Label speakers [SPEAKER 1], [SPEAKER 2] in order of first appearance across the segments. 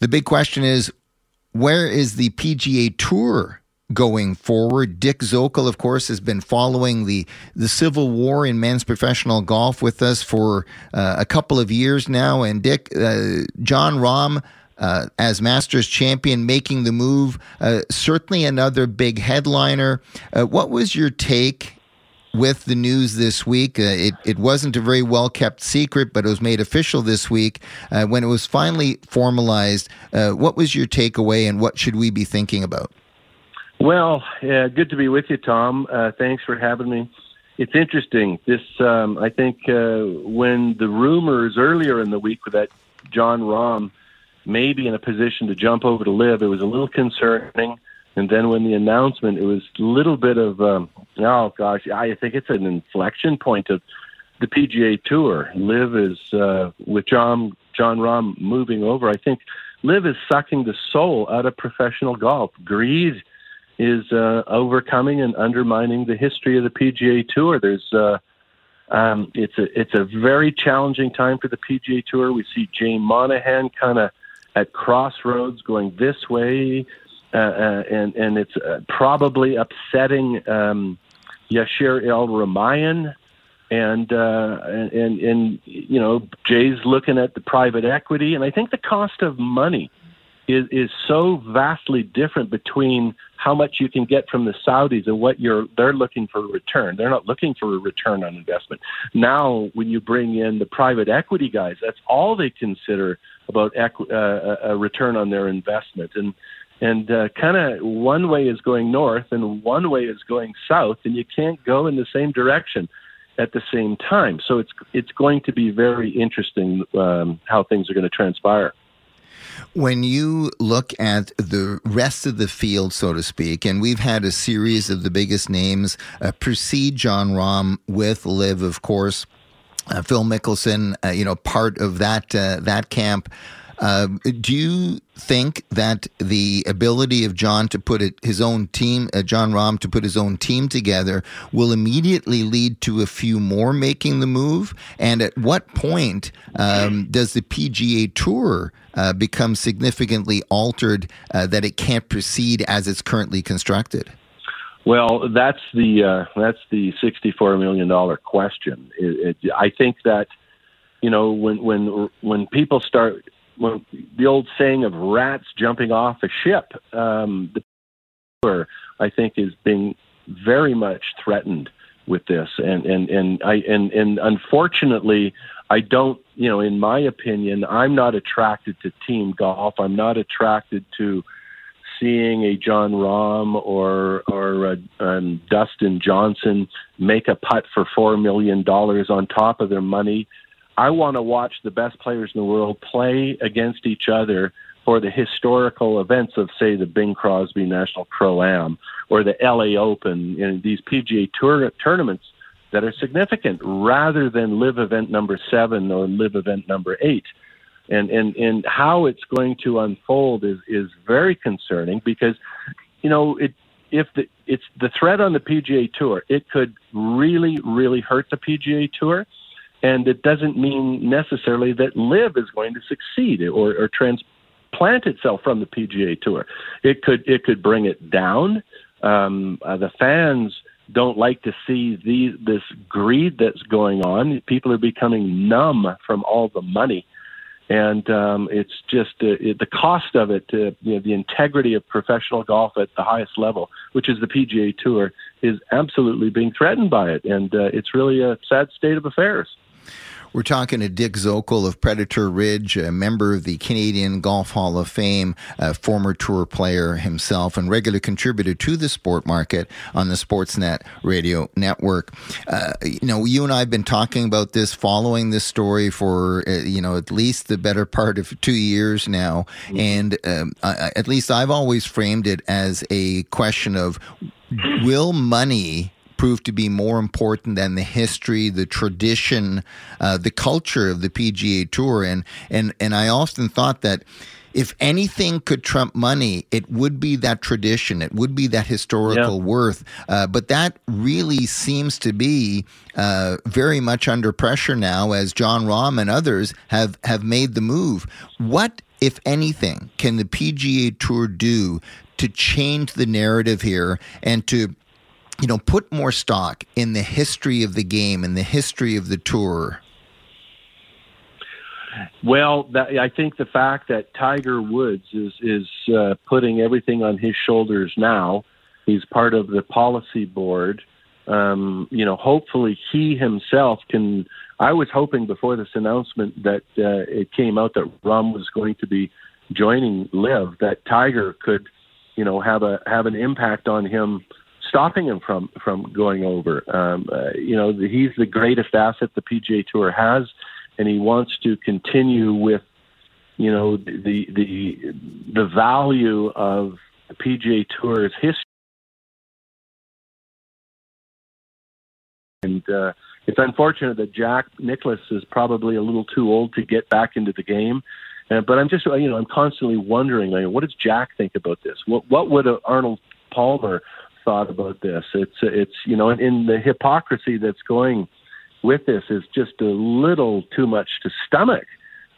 [SPEAKER 1] The big question is where is the PGA Tour going forward? Dick Zokol, of course, has been following the, the civil war in men's professional golf with us for uh, a couple of years now. And Dick, uh, Jon Rahm, uh, as Masters champion, making the move, uh, certainly another big headliner. Uh, what was your take with the news this week. Uh, it, it wasn't a very well kept secret, but it was made official this week. Uh, when it was finally formalized, uh, what was your takeaway and what should we be thinking about?
[SPEAKER 2] Well, good to be with you, Tom. Uh, thanks for having me. It's interesting. This, um, I think, uh, when the rumors earlier in the week with that Jon Rahm may be in a position to jump over to LIV, it was a little concerning. And then when the announcement, it was a little bit of, um, oh gosh, I think it's an inflection point of the PGA Tour. LIV is uh, with John Jon Rahm moving over. I think LIV is sucking the soul out of professional golf. Greed is uh, overcoming and undermining the history of the PGA Tour. There's uh, um, it's a it's a very challenging time for the PGA Tour. We see Jay Monahan kind of at crossroads, going this way, uh, uh, and and it's uh, probably upsetting um, Yasir Al-Rumayyan, and, uh, and and and you know Jay's looking at the private equity, and I think the cost of money is is so vastly different between how much you can get from the Saudis and what you're they're looking for a return. They're not looking for a return on investment. Now, when you bring in the private equity guys, that's all they consider about uh, a return on their investment, and and uh, kind of one way is going north and one way is going south, and you can't go in the same direction at the same time. So it's it's going to be very interesting um, how things are going to transpire.
[SPEAKER 1] When you look at the rest of the field, so to speak, and we've had a series of the biggest names uh, precede Jon Rahm with LIV, of course. Uh, Phil Mickelson, uh, you know, part of that uh, that camp. Uh, do you think that the ability of Jon to put it, his own team, uh, Jon Rahm, to put his own team together, will immediately lead to a few more making the move? And at what point um, does the PGA Tour uh, become significantly altered uh, that it can't proceed as it's currently constructed?
[SPEAKER 2] Well, that's the uh, that's the sixty-four million dollar question. It, it, I think that you know when when when people start well, the old saying of rats jumping off a ship, um, the I think, is being very much threatened with this, and and and I and and unfortunately, I don't. You know, in my opinion, I'm not attracted to team golf. I'm not attracted to seeing a Jon Rahm or or a, um, Dustin Johnson make a putt for four million dollars on top of their money I want to watch the best players in the world play against each other for the historical events of, say, the Bing Crosby National Pro Am or the LA Open, know, these PGA Tour tournaments that are significant, rather than LIV event number seven or LIV event number eight. And and and how it's going to unfold is is very concerning because, you know, it if the it's the threat on the PGA Tour, it could really really hurt the PGA Tour and it doesn't mean necessarily that LIV is going to succeed or, or transplant itself from the PGA Tour. It could it could bring it down. Um, uh, the fans don't like to see this greed that's going on. People are becoming numb from all the money, and um, it's just uh, it, the cost of it. Uh, you know, the integrity of professional golf at the highest level, which is the PGA Tour, is absolutely being threatened by it, and uh, it's really a sad state of affairs.
[SPEAKER 1] We're talking to Dick Zokol of Predator Ridge, a member of the Canadian Golf Hall of Fame, a former tour player himself, and regular contributor to the sport market on the Sportsnet radio network. Uh, you know, you and I have been talking about this, following this story for, uh, you know, at least the better part of two years now. Mm-hmm. And um, I, at least I've always framed it as a question of will money proved to be more important than the history, the tradition, uh, the culture of the PGA Tour. And and and I often thought that if anything could trump money, it would be that tradition. It would be that historical yeah. worth. Uh, but that really seems to be uh, very much under pressure now, as Jon Rahm and others have have made the move. What if anything, can the PGA Tour do to change the narrative here and to you know, put more stock in the history of the game and the history of the tour?
[SPEAKER 2] Well, that, I think the fact that Tiger Woods is is uh, putting everything on his shoulders now. He's part of the policy board. Um, you know, hopefully he himself can. I was hoping before this announcement that uh, it came out that Rahm was going to be joining LIV, that Tiger could, you know, have a have an impact on him stopping him from from going over. Um, uh, you know, he's the greatest asset the PGA Tour has, and he wants to continue with, you know, the the the value of the PGA Tour's history. And uh, it's unfortunate that Jack Nicklaus is probably a little too old to get back into the game. Uh, but I'm just, you know, I'm constantly wondering, like, what does Jack think about this? What what would Arnold Palmer thought about this. It's it's you know, in the hypocrisy that's going with this is just a little too much to stomach.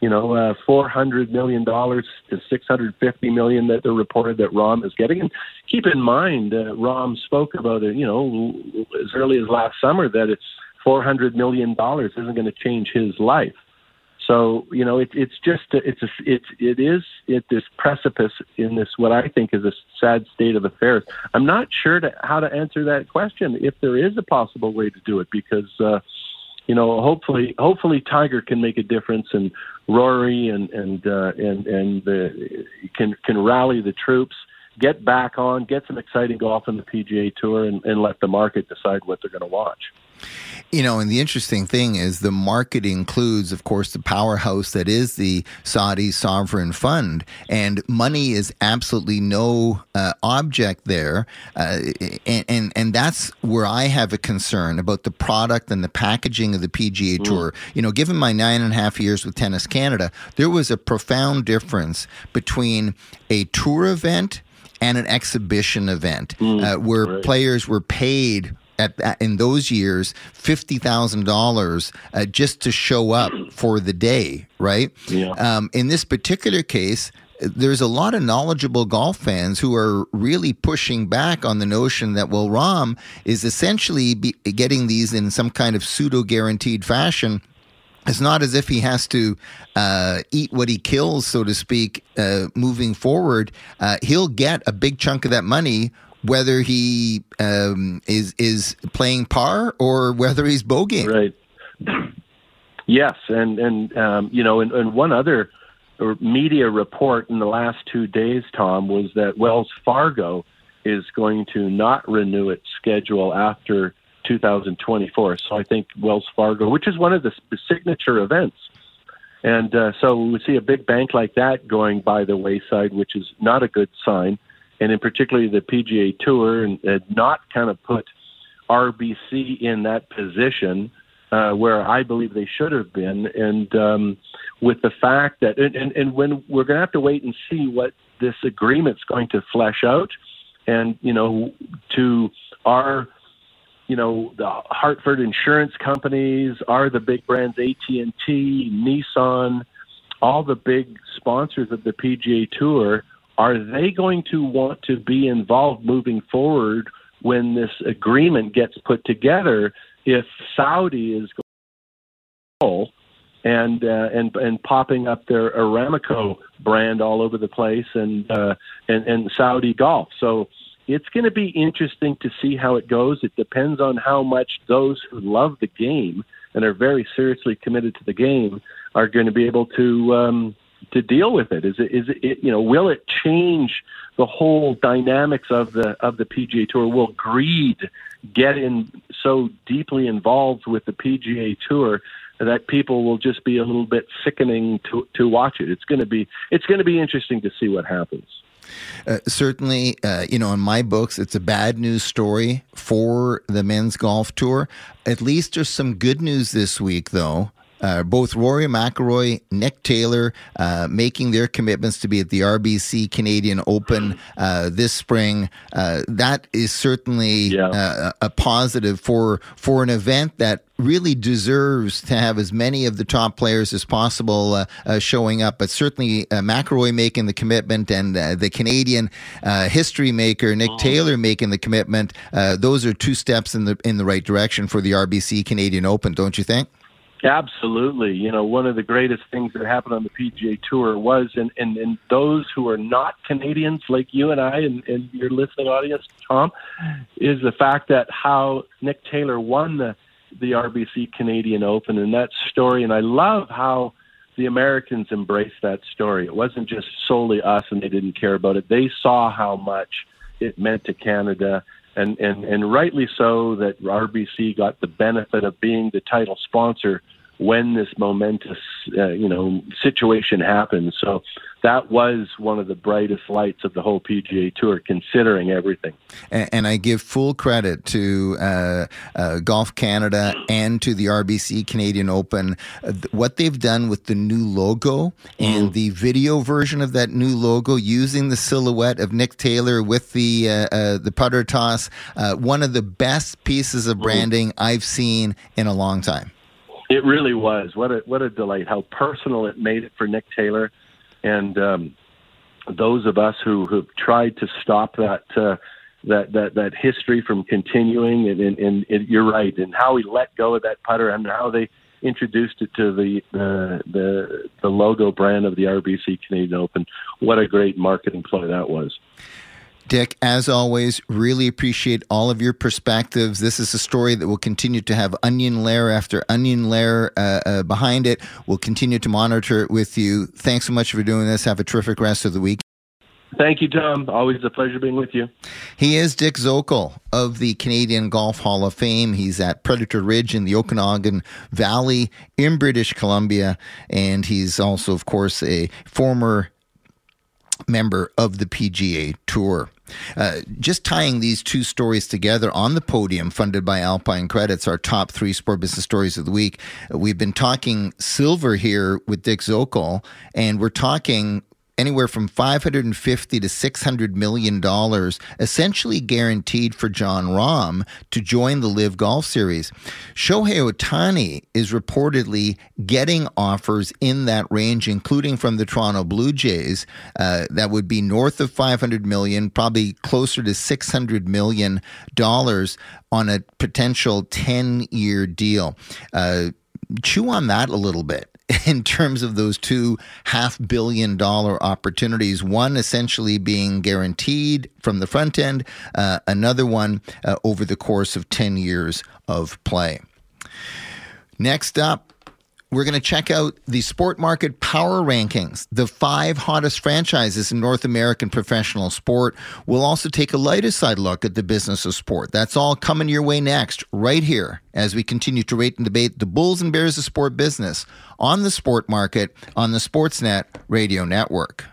[SPEAKER 2] You know, uh, four hundred million dollars to six hundred fifty million that they're reported that Rahm is getting. And keep in mind, uh, Rahm spoke about it. You know, as early as last summer that it's four hundred million dollars isn't going to change his life. So you know, it, it's just it's a, it's it is at this precipice in this what I think is a sad state of affairs. I'm not sure to, how to answer that question if there is a possible way to do it because. Uh, you know, hopefully, hopefully Tiger can make a difference, and Rory and and uh, and and the, can can rally the troops, get back on, get some exciting golf in the PGA Tour, and, and let the market decide what they're going to watch.
[SPEAKER 1] You know, and the interesting thing is the market includes, of course, the powerhouse that is the Saudi sovereign fund, and money is absolutely no uh, object there, uh, and, and and that's where I have a concern about the product and the packaging of the PGA mm. Tour. You know, given my nine and a half years with Tennis Canada, there was a profound difference between a tour event and an exhibition event mm, uh, where right. players were paid at, in those years fifty thousand uh, dollars just to show up for the day, right?
[SPEAKER 2] Yeah.
[SPEAKER 1] Um, in this particular case, there's a lot of knowledgeable golf fans who are really pushing back on the notion that well, Rahm is essentially getting these in some kind of pseudo guaranteed fashion. It's not as if he has to uh, eat what he kills, so to speak, uh, moving forward. Uh, he'll get a big chunk of that money whether he um, is is playing par or whether he's bogeying.
[SPEAKER 2] Right. Yes, and and um, you know, and, and one other media report in the last two days, Tom, was that Wells Fargo is going to not renew its schedule after 2024. So I think Wells Fargo, which is one of the signature events, and uh, so we see a big bank like that going by the wayside, which is not a good sign and in particularly the PGA Tour, and, not kind of put RBC in that position uh, where I believe they should have been. And um, with the fact that, and, and, and when we're going to have to wait and see what this agreement's going to flesh out, and you know, to our you know the Hartford insurance companies are the big brands AT and T, Nissan, all the big sponsors of the PGA Tour are they going to want to be involved moving forward when this agreement gets put together if Saudi is going and uh, and and popping up their Aramco brand all over the place and uh, and and Saudi Golf. So it's going to be interesting to see how it goes. It depends on how much those who love the game and are very seriously committed to the game are going to be able to um, to deal with it? Is it is it you know will it change the whole dynamics of the of the PGA Tour? Will greed get in so deeply involved with the PGA Tour that people will just be a little bit sickening to to watch it? It's going to be it's going to be interesting to see what happens.
[SPEAKER 1] Uh, certainly, uh, you know, in my books, it's a bad news story for the men's golf tour. At least there's some good news this week, though uh, both Rory McIlroy, Nick Taylor, uh, making their commitments to be at the RBC Canadian Open uh, this spring. Uh, that is certainly
[SPEAKER 2] Yeah.
[SPEAKER 1] uh, a positive for for an event that really deserves to have as many of the top players as possible uh, uh, showing up. But certainly uh, McIlroy making the commitment and uh, the Canadian uh, history maker Nick Taylor making the commitment. Uh, those are two steps in the in the right direction for the RBC Canadian Open, don't you think?
[SPEAKER 2] Absolutely. You know, one of the greatest things that happened on the PGA Tour was, and, and, and those who are not Canadians like you and I and, and your listening audience, Tom, is the fact that how Nick Taylor won the, the RBC Canadian Open and that story. And I love how the Americans embraced that story. It wasn't just solely us and they didn't care about it. They saw how much it meant to Canada. And, and, and rightly so that RBC got the benefit of being the title sponsor when this momentous, uh, you know, situation happened. So that was one of the brightest lights of the whole PGA Tour, considering everything.
[SPEAKER 1] And, and I give full credit to uh, uh, Golf Canada and to the RBC Canadian Open. Uh, th- what they've done with the new logo and the video version of that new logo, using the silhouette of Nick Taylor with the uh, uh, the putter toss, uh, one of the best pieces of branding I've seen in a long time.
[SPEAKER 2] It really was. What a what a delight! How personal it made it for Nick Taylor, and um, those of us who who tried to stop that uh, that that that history from continuing. And, and, and, and you're right. And how he let go of that putter, and how they introduced it to the the the, the logo brand of the RBC Canadian Open. What a great marketing play that was.
[SPEAKER 1] Dick, as always, really appreciate all of your perspectives. This is a story that will continue to have onion layer after onion layer uh, uh, behind it. We'll continue to monitor it with you. Thanks so much for doing this. Have a terrific rest of the week.
[SPEAKER 2] Thank you, Tom. Always a pleasure being with you.
[SPEAKER 1] He is Dick Zokol of the Canadian Golf Hall of Fame. He's at Predator Ridge in the Okanagan Valley in British Columbia. And he's also, of course, a former member of the PGA Tour. Uh, just tying these two stories together on the podium, funded by Alpine Credits, our top three sport business stories of the week. We've been talking silver here with Dick Zokol, and we're talking anywhere from 550 to 600 million dollars essentially guaranteed for Jon Rahm to join the LIV Golf Series. Shohei Ohtani is reportedly getting offers in that range including from the Toronto Blue Jays uh, that would be north of 500 million probably closer to 600 million dollars on a potential 10 year deal. Uh, chew on that a little bit in terms of those two half billion dollar opportunities. One essentially being guaranteed from the front end, uh, another one uh, over the course of 10 years of play. Next up, we're going to check out the Sport Market Power Rankings, the five hottest franchises in North American professional sport. We'll also take a lighter side look at the business of sport. That's all coming your way next, right here, as we continue to rate and debate the Bulls and Bears of sport business on the sport market on the Sportsnet Radio Network.